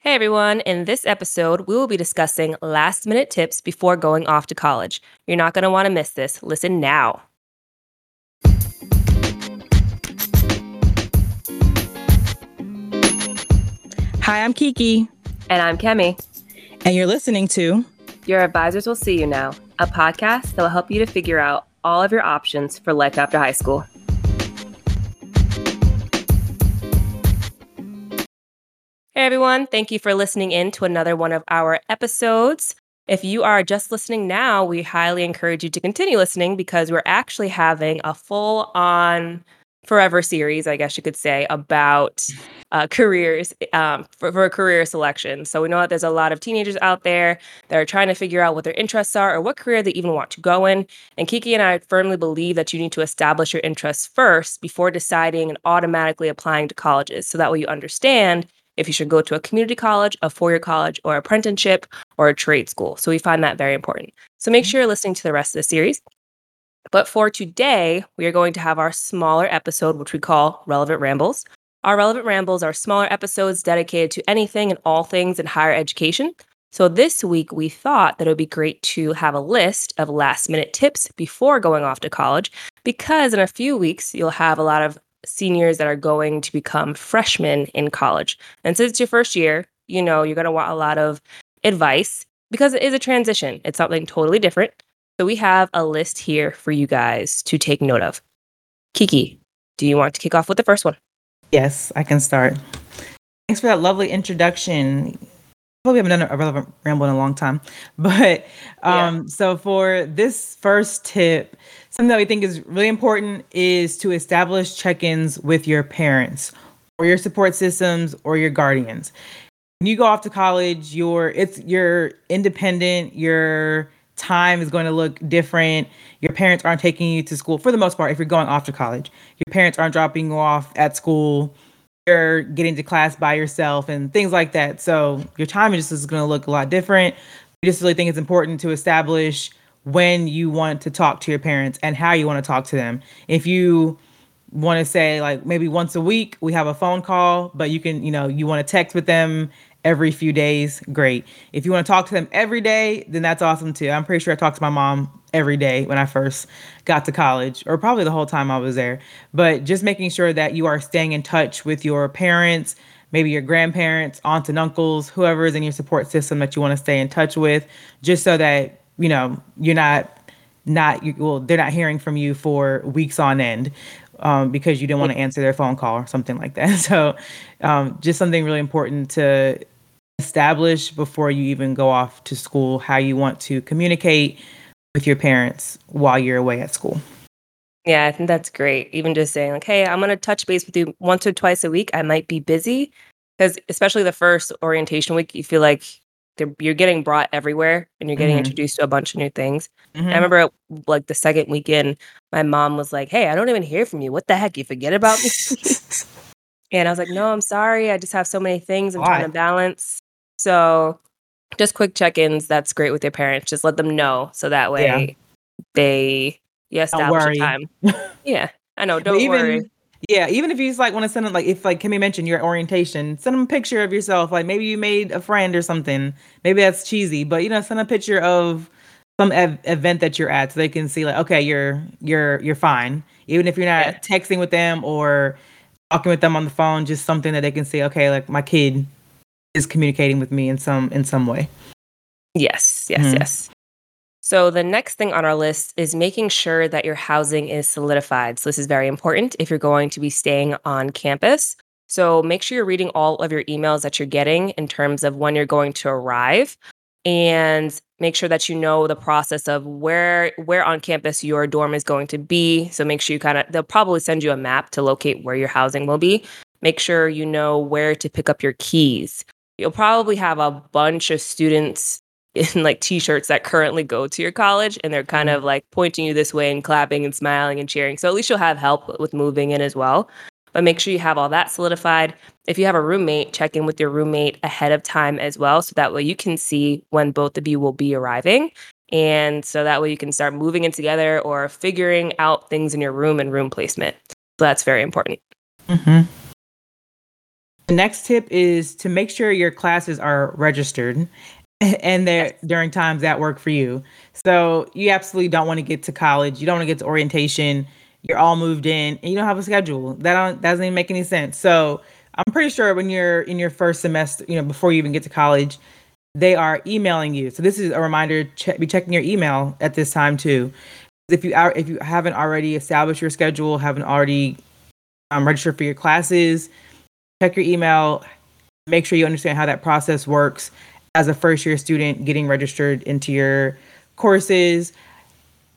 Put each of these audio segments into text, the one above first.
Hey everyone, in this episode, we will be discussing last minute tips before going off to college. You're not going to want to miss this. Listen now. Hi, I'm Kiki. And I'm Kemi. And you're listening to Your Advisors Will See You Now, a podcast that will help you to figure out all of your options for life after high school. Everyone, thank you for listening in to another one of our episodes. If you are just listening now, we highly encourage you to continue listening because we're actually having a full on forever series, I guess you could say, about uh, careers um, for, for career selection. So we know that there's a lot of teenagers out there that are trying to figure out what their interests are or what career they even want to go in. And Kiki and I firmly believe that you need to establish your interests first before deciding and automatically applying to colleges. So that way you understand if you should go to a community college, a four year college, or apprenticeship, or a trade school. So we find that very important. So make mm-hmm. sure you're listening to the rest of the series. But for today, we are going to have our smaller episode, which we call Relevant Rambles. Our Relevant Rambles are smaller episodes dedicated to anything and all things in higher education. So this week, we thought that it would be great to have a list of last minute tips before going off to college, because in a few weeks, you'll have a lot of seniors that are going to become freshmen in college. And since it's your first year, you know, you're going to want a lot of advice because it is a transition. It's something totally different. So we have a list here for you guys to take note of. Kiki, do you want to kick off with the first one? Yes, I can start. Thanks for that lovely introduction. Probably haven't done a relevant ramble in a long time, but um, yeah. so for this first tip, something that we think is really important is to establish check-ins with your parents or your support systems or your guardians. When you go off to college, you're it's you're independent, your time is going to look different. Your parents aren't taking you to school for the most part if you're going off to college. Your parents aren't dropping you off at school. You're getting to class by yourself and things like that. So your time just is going to look a lot different. We just really think it's important to establish when you want to talk to your parents and how you want to talk to them. If you want to say like maybe once a week we have a phone call, but you can, you know, you want to text with them every few days, great. If you want to talk to them every day, then that's awesome too. I'm pretty sure I talked to my mom every day when I first got to college, or probably the whole time I was there. But just making sure that you are staying in touch with your parents, maybe your grandparents, aunts and uncles, whoever is in your support system that you want to stay in touch with, just so that you know you're not not well they're not hearing from you for weeks on end um, because you didn't want to answer their phone call or something like that so um, just something really important to establish before you even go off to school how you want to communicate with your parents while you're away at school yeah i think that's great even just saying like hey i'm going to touch base with you once or twice a week i might be busy because especially the first orientation week you feel like you're getting brought everywhere and you're getting mm-hmm. introduced to a bunch of new things. Mm-hmm. I remember like the second weekend, my mom was like, Hey, I don't even hear from you. What the heck? You forget about me? and I was like, No, I'm sorry. I just have so many things I'm Why? trying to balance. So just quick check-ins. That's great with your parents. Just let them know. So that way yeah. they you establish time. yeah. I know. Don't even, worry. Yeah, even if you just like want to send them like if like Kemi mentioned your orientation, send them a picture of yourself. Like maybe you made a friend or something. Maybe that's cheesy, but you know, send a picture of some ev- event that you're at so they can see like okay, you're you're you're fine. Even if you're not yeah. texting with them or talking with them on the phone, just something that they can see okay, like my kid is communicating with me in some in some way. Yes, yes, mm-hmm. yes. So, the next thing on our list is making sure that your housing is solidified. So, this is very important if you're going to be staying on campus. So, make sure you're reading all of your emails that you're getting in terms of when you're going to arrive and make sure that you know the process of where where on campus your dorm is going to be so make sure you kind of they'll probably send you a map to locate where your housing will be make sure you know where to pick up your keys you'll probably have a bunch of students in like t-shirts that currently go to your college and they're kind mm-hmm. of like pointing you this way and clapping and smiling and cheering. So at least you'll have help with moving in as well. But make sure you have all that solidified. If you have a roommate, check in with your roommate ahead of time as well. So that way you can see when both of you will be arriving. And so that way you can start moving in together or figuring out things in your room and room placement. So that's very important. Mm-hmm. The next tip is to make sure your classes are registered and they're during times that work for you. So you absolutely don't want to get to college. You don't want to get to orientation. You're all moved in and you don't have a schedule. That don't, doesn't even make any sense. So I'm pretty sure when you're in your first semester, you know, before you even get to college, they are emailing you. So this is a reminder: check, be checking your email at this time too. If you are, if you haven't already established your schedule, haven't already um, registered for your classes, check your email. Make sure you understand how that process works as a first year student getting registered into your courses.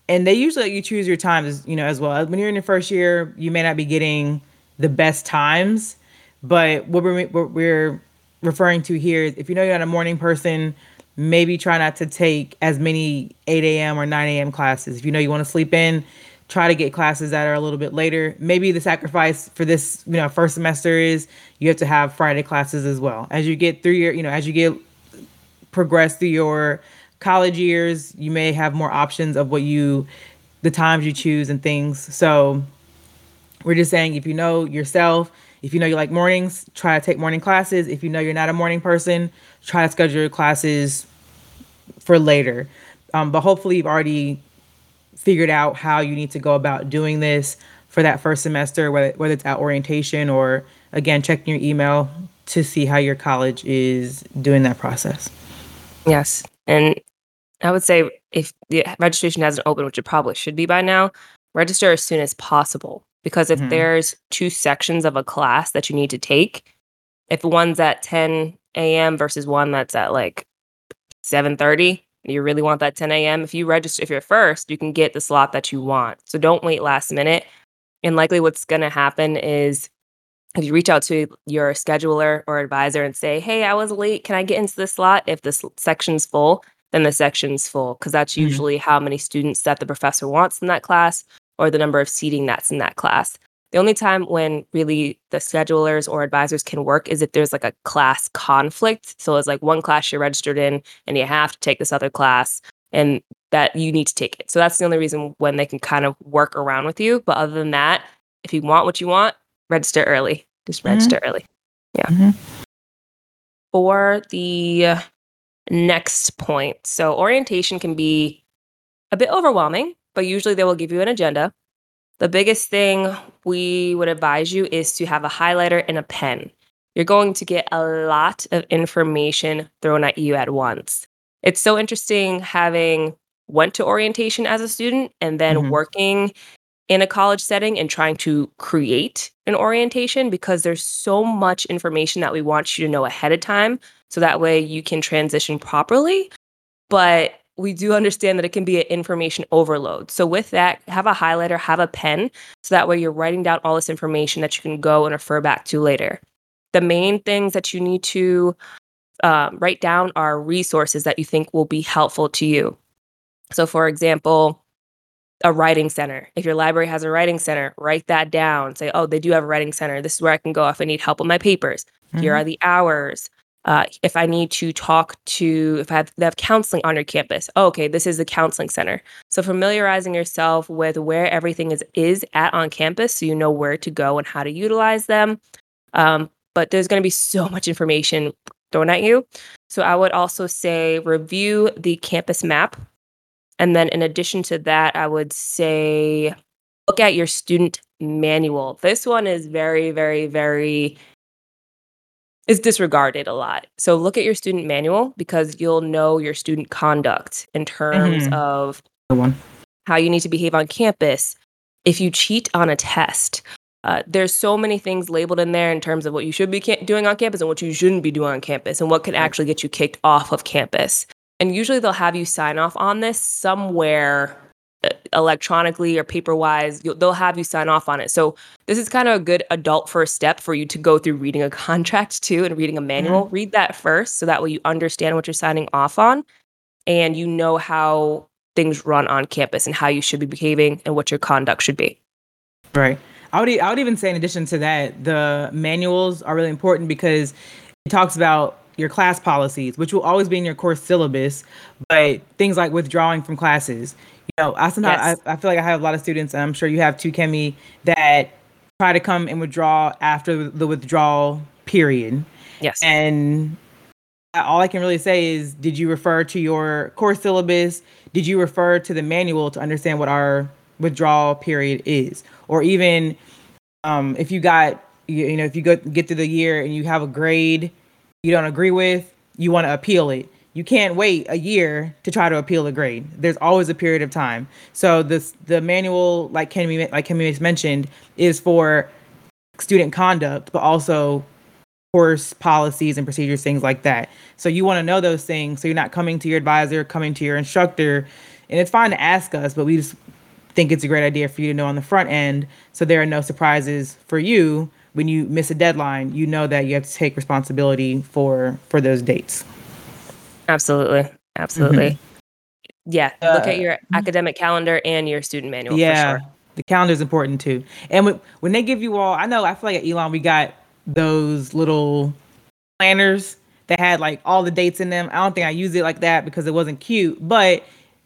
And they usually let you choose your times, you know, as well. When you're in your first year, you may not be getting the best times, but what we're, what we're referring to here is if you know you're not a morning person, maybe try not to take as many 8 a.m. or 9 a.m. classes. If you know you want to sleep in, try to get classes that are a little bit later. Maybe the sacrifice for this, you know, first semester is you have to have Friday classes as well. As you get through your, you know, as you get progress through your college years, you may have more options of what you the times you choose and things. So we're just saying if you know yourself if you know you like mornings, try to take morning classes. If you know you're not a morning person, try to schedule your classes for later. Um, but hopefully, you've already figured out how you need to go about doing this for that first semester, whether, whether it's at orientation or again, checking your email to see how your college is doing that process. Yes. And I would say if the registration hasn't opened, which it probably should be by now, register as soon as possible because if mm-hmm. there's two sections of a class that you need to take if one's at 10 a.m versus one that's at like 7.30 you really want that 10 a.m if you register if you're first you can get the slot that you want so don't wait last minute and likely what's going to happen is if you reach out to your scheduler or advisor and say hey i was late can i get into the slot if the section's full then the section's full because that's mm-hmm. usually how many students that the professor wants in that class or the number of seating that's in that class. The only time when really the schedulers or advisors can work is if there's like a class conflict. So it's like one class you're registered in and you have to take this other class and that you need to take it. So that's the only reason when they can kind of work around with you. But other than that, if you want what you want, register early. Just mm-hmm. register mm-hmm. early. Yeah. Mm-hmm. For the next point. So orientation can be a bit overwhelming but usually they will give you an agenda. The biggest thing we would advise you is to have a highlighter and a pen. You're going to get a lot of information thrown at you at once. It's so interesting having went to orientation as a student and then mm-hmm. working in a college setting and trying to create an orientation because there's so much information that we want you to know ahead of time so that way you can transition properly. But we do understand that it can be an information overload. So, with that, have a highlighter, have a pen, so that way you're writing down all this information that you can go and refer back to later. The main things that you need to um, write down are resources that you think will be helpful to you. So, for example, a writing center. If your library has a writing center, write that down. Say, oh, they do have a writing center. This is where I can go if I need help with my papers. Mm-hmm. Here are the hours uh, if I need to talk to, if I have, they have counseling on your campus, oh, okay, this is the counseling center. So familiarizing yourself with where everything is is at on campus, so you know where to go and how to utilize them. Um, but there's going to be so much information thrown at you. So I would also say review the campus map, and then in addition to that, I would say look at your student manual. This one is very, very, very is disregarded a lot. So look at your student manual because you'll know your student conduct in terms mm-hmm. of how you need to behave on campus. If you cheat on a test, uh, there's so many things labeled in there in terms of what you should be ca- doing on campus and what you shouldn't be doing on campus and what could actually get you kicked off of campus. And usually they'll have you sign off on this somewhere electronically or paper wise they'll have you sign off on it. So this is kind of a good adult first step for you to go through reading a contract too and reading a manual. Mm-hmm. read that first so that way you understand what you're signing off on and you know how things run on campus and how you should be behaving and what your conduct should be. Right. I would, I would even say in addition to that the manuals are really important because it talks about your class policies, which will always be in your course syllabus, but things like withdrawing from classes, you know, I sometimes yes. I, I feel like I have a lot of students, and I'm sure you have too, Kemi, that try to come and withdraw after the withdrawal period. Yes. And all I can really say is did you refer to your course syllabus? Did you refer to the manual to understand what our withdrawal period is? Or even um, if you got you, you know if you go get through the year and you have a grade you don't agree with, you want to appeal it. You can't wait a year to try to appeal a grade. There's always a period of time. So this the manual, like Kemi like Kemi mentioned, is for student conduct, but also course policies and procedures, things like that. So you want to know those things so you're not coming to your advisor, coming to your instructor. And it's fine to ask us, but we just think it's a great idea for you to know on the front end so there are no surprises for you when you miss a deadline, you know that you have to take responsibility for for those dates. Absolutely. Absolutely. Mm-hmm. Yeah, uh, look at your academic calendar and your student manual yeah. Sure. The calendar is important too. And when, when they give you all, I know I feel like at Elon we got those little planners that had like all the dates in them. I don't think I use it like that because it wasn't cute. But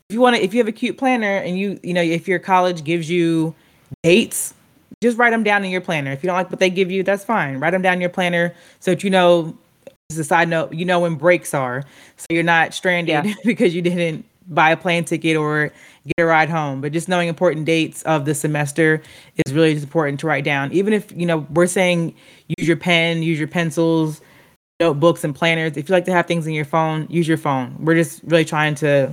if you want to, if you have a cute planner and you, you know, if your college gives you dates, just write them down in your planner. If you don't like what they give you, that's fine. Write them down in your planner so that you know. As a side note, you know when breaks are, so you're not stranded yeah. because you didn't buy a plane ticket or get a ride home. But just knowing important dates of the semester is really just important to write down. Even if, you know, we're saying use your pen, use your pencils, notebooks and planners. If you like to have things in your phone, use your phone. We're just really trying to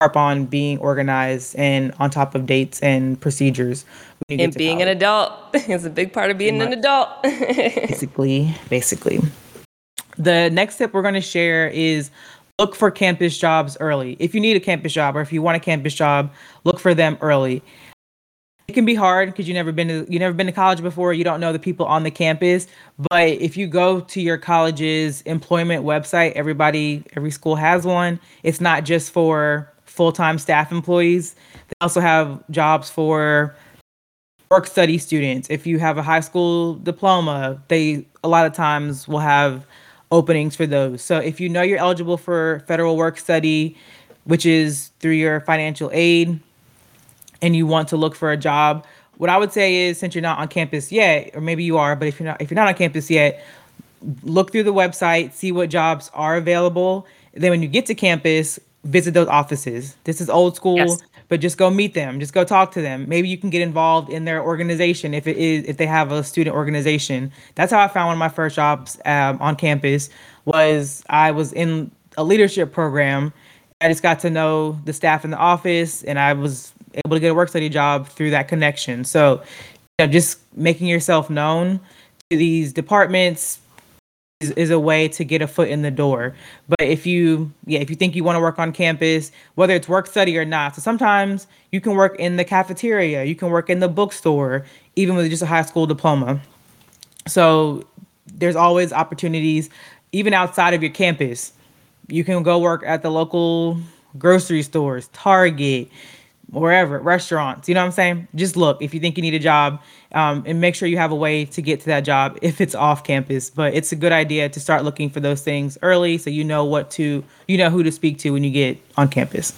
harp on being organized and on top of dates and procedures. And being college. an adult is a big part of being an adult. basically, basically. The next tip we're going to share is look for campus jobs early. If you need a campus job or if you want a campus job, look for them early. It can be hard because you never been to you never been to college before. You don't know the people on the campus. But if you go to your college's employment website, everybody every school has one. It's not just for full-time staff employees. They also have jobs for work study students. If you have a high school diploma, they a lot of times will have openings for those. So if you know you're eligible for federal work study, which is through your financial aid, and you want to look for a job, what I would say is since you're not on campus yet, or maybe you are, but if you're not if you're not on campus yet, look through the website, see what jobs are available. Then when you get to campus, visit those offices. This is old school. Yes but just go meet them. Just go talk to them. Maybe you can get involved in their organization if it is if they have a student organization. That's how i found one of my first jobs um, on campus was i was in a leadership program. I just got to know the staff in the office and i was able to get a work study job through that connection. So you know, just making yourself known to these departments is, is a way to get a foot in the door. But if you, yeah, if you think you want to work on campus, whether it's work study or not, so sometimes you can work in the cafeteria, you can work in the bookstore, even with just a high school diploma. So there's always opportunities, even outside of your campus. You can go work at the local grocery stores, Target, wherever, restaurants. You know what I'm saying? Just look if you think you need a job um, and make sure you have a way to get to that job if it's off campus. But it's a good idea to start looking for those things early so you know what to, you know who to speak to when you get on campus.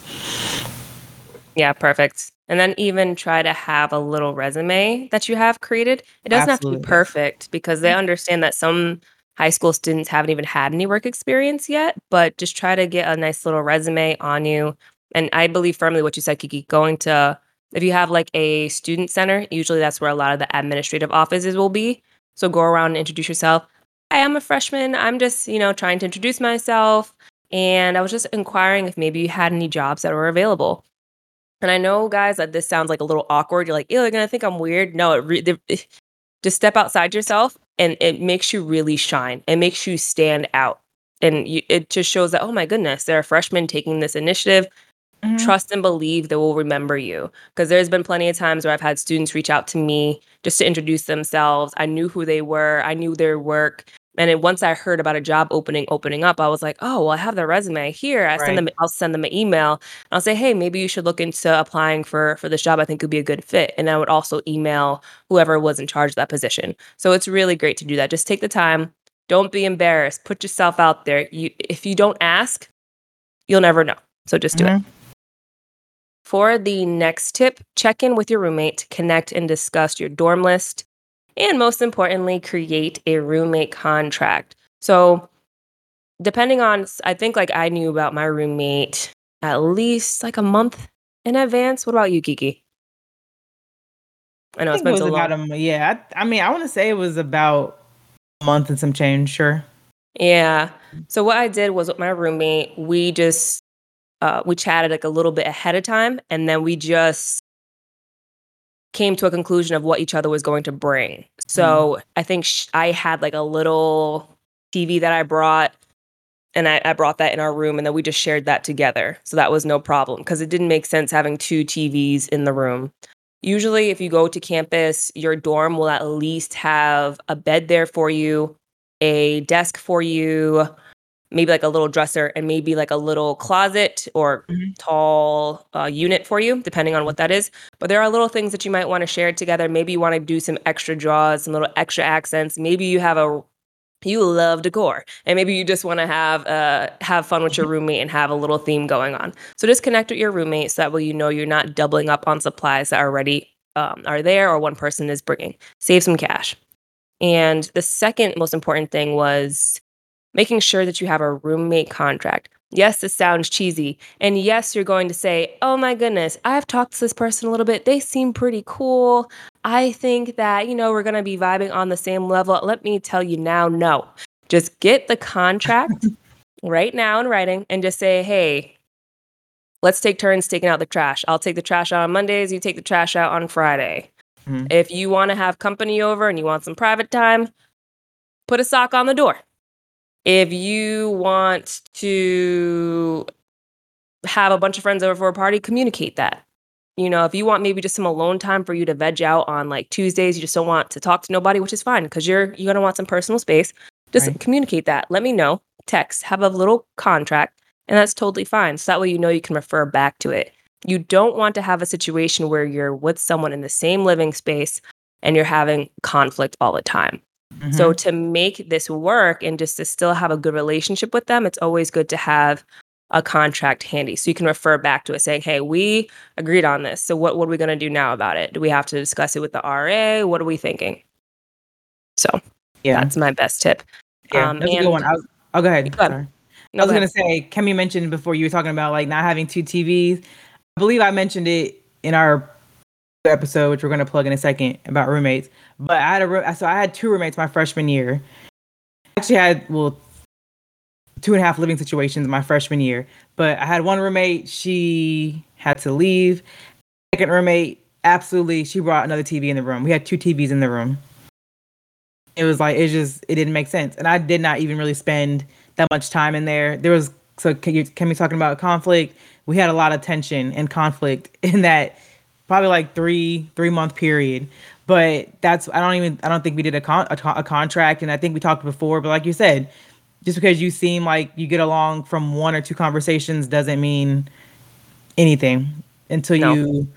Yeah, perfect. And then even try to have a little resume that you have created. It doesn't Absolutely. have to be perfect because they understand that some high school students haven't even had any work experience yet, but just try to get a nice little resume on you and I believe firmly what you said, Kiki, going to, if you have like a student center, usually that's where a lot of the administrative offices will be. So go around and introduce yourself. I'm a freshman. I'm just, you know, trying to introduce myself. And I was just inquiring if maybe you had any jobs that were available. And I know, guys, that this sounds like a little awkward. You're like, ew, they're going to think I'm weird. No, it re- just eh, step outside yourself and it makes you really shine. It makes you stand out. And you, it just shows that, oh my goodness, they're a freshman taking this initiative mm-hmm. trust and believe they will remember you. Because there's been plenty of times where I've had students reach out to me just to introduce themselves. I knew who they were, I knew their work. And then once I heard about a job opening opening up, I was like, oh, well, I have their resume here. I right. send them, I'll send them an email. I'll say, hey, maybe you should look into applying for for this job. I think could be a good fit. And I would also email whoever was in charge of that position. So it's really great to do that. Just take the time. Don't be embarrassed. Put yourself out there. You if you don't ask, you'll never know. So just do mm-hmm. it. For the next tip, check in with your roommate to connect and discuss your dorm list. And most importantly, create a roommate contract. So, depending on, I think like I knew about my roommate at least like a month in advance. What about you, Kiki? I know I it's been it so long. A, yeah, I, I mean, I want to say it was about a month and some change. Sure. Yeah. So what I did was with my roommate, we just uh, we chatted like a little bit ahead of time, and then we just came to a conclusion of what each other was going to bring. So mm. I think sh- I had like a little TV that I brought, and I, I brought that in our room, and then we just shared that together. So that was no problem because it didn't make sense having two TVs in the room. Usually, if you go to campus, your dorm will at least have a bed there for you, a desk for you, maybe like a little dresser, and maybe like a little closet or mm-hmm. tall uh, unit for you, depending on what that is. But there are little things that you might want to share together. Maybe you want to do some extra draws, some little extra accents. Maybe you have a you love decor and maybe you just want to have uh, have fun with your roommate and have a little theme going on so just connect with your roommate so that way you know you're not doubling up on supplies that already um, are there or one person is bringing save some cash and the second most important thing was making sure that you have a roommate contract. Yes, this sounds cheesy. And yes, you're going to say, oh my goodness, I've talked to this person a little bit. They seem pretty cool. I think that, you know, we're going to be vibing on the same level. Let me tell you now, no. Just get the contract right now in writing and just say, hey, let's take turns taking out the trash. I'll take the trash out on Mondays. You take the trash out on Friday. Mm-hmm. If you want to have company over and you want some private time, put a sock on the door. If you want to have a bunch of friends over for a party, communicate that. You know, if you want maybe just some alone time for you to veg out on like Tuesdays, you just don't want to talk to nobody, which is fine because you're you're gonna want some personal space. Just right. communicate that. Let me know. Text. Have a little contract, and that's totally fine. So that way you know you can refer back to it. You don't want to have a situation where you're with someone in the same living space and you're having conflict all the time. Mm-hmm. So to make this work and just to still have a good relationship with them, it's always good to have a contract handy so you can refer back to it saying, hey, we agreed on this. So what, what are we going to do now about it? Do we have to discuss it with the RA? What are we thinking? So yeah, that's my best tip. Yeah, um, that's and, a good one. I'll, I'll go ahead. Go ahead. No, I was going to say, Kemi mentioned before you were talking about like not having two TVs. I believe I mentioned it in our episode, which we're going to plug in a second about roommates. But I had a so I had two roommates my freshman year. I actually had well two and a half living situations my freshman year. But I had one roommate, she had to leave. Second roommate, absolutely, she brought another TV in the room. We had two TVs in the room. It was like it just it didn't make sense, and I did not even really spend that much time in there. There was so can you can we talking about conflict? We had a lot of tension and conflict in that probably like three three month period but that's I don't even I don't think we did a con a, a, contract, and I think we talked before. But like you said, just because you seem like you get along from one or two conversations doesn't mean anything until no. you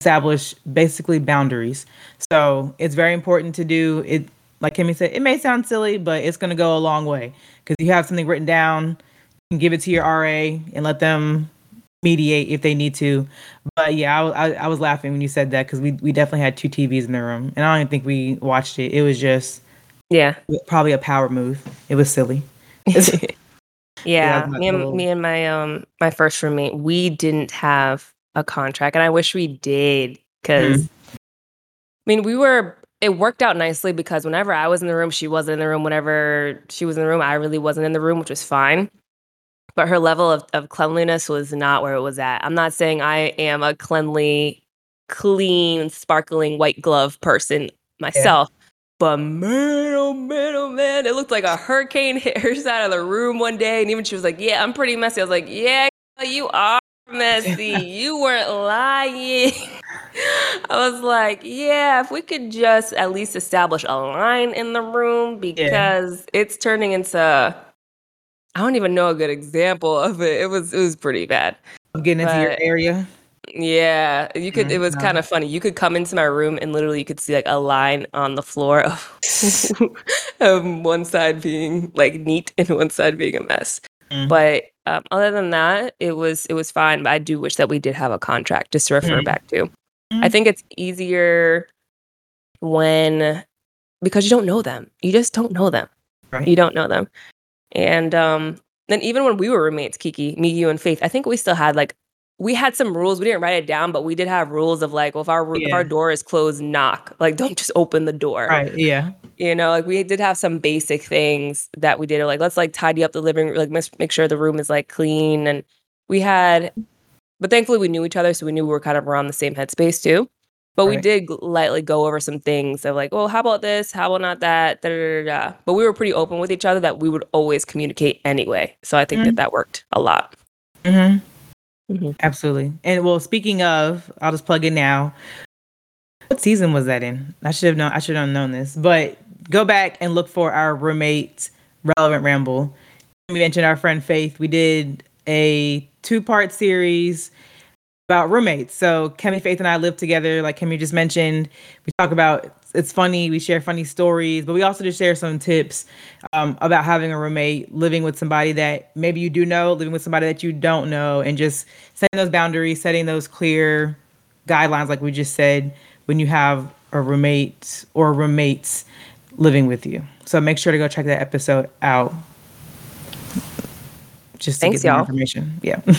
establish basically boundaries. So it's very important to do it. Like Kemi said, it may sound silly, but it's going to go a long way because you have something written down. You can give it to your RA and let them mediate if they need to. But yeah, I, I, I was laughing when you said that because we, we definitely had two TVs in the room, and I don't even think we watched it. It was just yeah, probably a power move. It was silly. yeah, yeah me and little... me and my um my first roommate, we didn't have a contract, and I wish we did because. Mm. I mean, we were it worked out nicely because whenever I was in the room, she wasn't in the room. Whenever she was in the room, I really wasn't in the room, which was fine but her level of, of cleanliness was not where it was at. I'm not saying I am a cleanly, clean, sparkling white glove person myself. Yeah. But man, oh man, oh man, it looked like a hurricane hit her side of the room one day. And even she was like, Yeah, I'm pretty messy. I was like, Yeah, you are messy. you weren't lying. I was like, Yeah, if we could just at least establish a line in the room because yeah. it's turning into I don't even know a good example of it. It was it was pretty bad. Getting into your area. Yeah, you could. It was kind of funny. You could come into my room and literally you could see like a line on the floor of, of one side being like neat and one side being a mess. Mm. But um, other than that, it was it was fine. But I do wish that we did have a contract just to refer mm. back to. I mm. think it's easier when because you don't know them. You just don't know them. Right. You don't know them. And um, then even when we were roommates, Kiki, me, you, and Faith, I think we still had like we had some rules. We didn't write it down, but we did have rules of like, well, if our yeah. if our door is closed, knock. Like, don't just open the door. Right. Yeah. You know, like we did have some basic things that we did. Like, let's like tidy up the living room, like make sure the room is like clean. And we had, but thankfully we knew each other, so we knew we were kind of around the same headspace too. But right. we did lightly go over some things of like, well, how about this? How about not that? Da, da, da. But we were pretty open with each other that we would always communicate anyway. So I think mm-hmm. that that worked a lot. Mm-hmm. Mm-hmm. Absolutely. And well, speaking of, I'll just plug in now. What season was that in? I should have known. I should have known this. But go back and look for our roommate relevant ramble. We mentioned our friend Faith. We did a two-part series about roommates. So Kemi, Faith, and I live together. Like Kemi just mentioned, we talk about it's funny. We share funny stories, but we also just share some tips um, about having a roommate, living with somebody that maybe you do know, living with somebody that you don't know, and just setting those boundaries, setting those clear guidelines, like we just said, when you have a roommate or roommates living with you. So make sure to go check that episode out. Just to Thanks, get y'all. information. Yeah.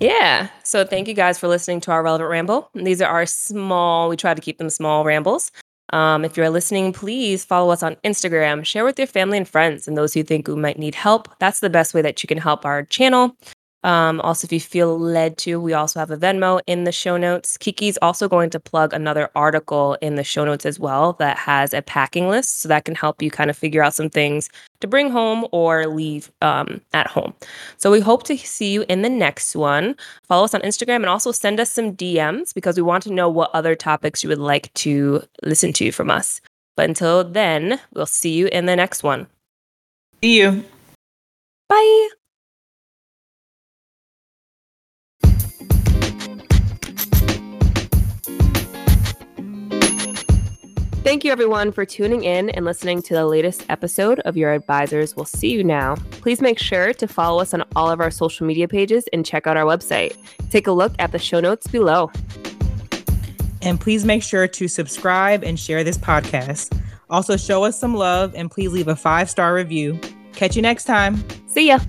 Yeah. So thank you guys for listening to our relevant ramble. These are our small, we try to keep them small rambles. Um, if you're listening, please follow us on Instagram. Share with your family and friends and those who think who might need help. That's the best way that you can help our channel. Um, also, if you feel led to, we also have a Venmo in the show notes. Kiki's also going to plug another article in the show notes as well that has a packing list. So that can help you kind of figure out some things to bring home or leave um, at home. So we hope to see you in the next one. Follow us on Instagram and also send us some DMs because we want to know what other topics you would like to listen to from us. But until then, we'll see you in the next one. See you. Bye. Thank you, everyone, for tuning in and listening to the latest episode of Your Advisors Will See You Now. Please make sure to follow us on all of our social media pages and check out our website. Take a look at the show notes below. And please make sure to subscribe and share this podcast. Also, show us some love and please leave a five star review. Catch you next time. See ya.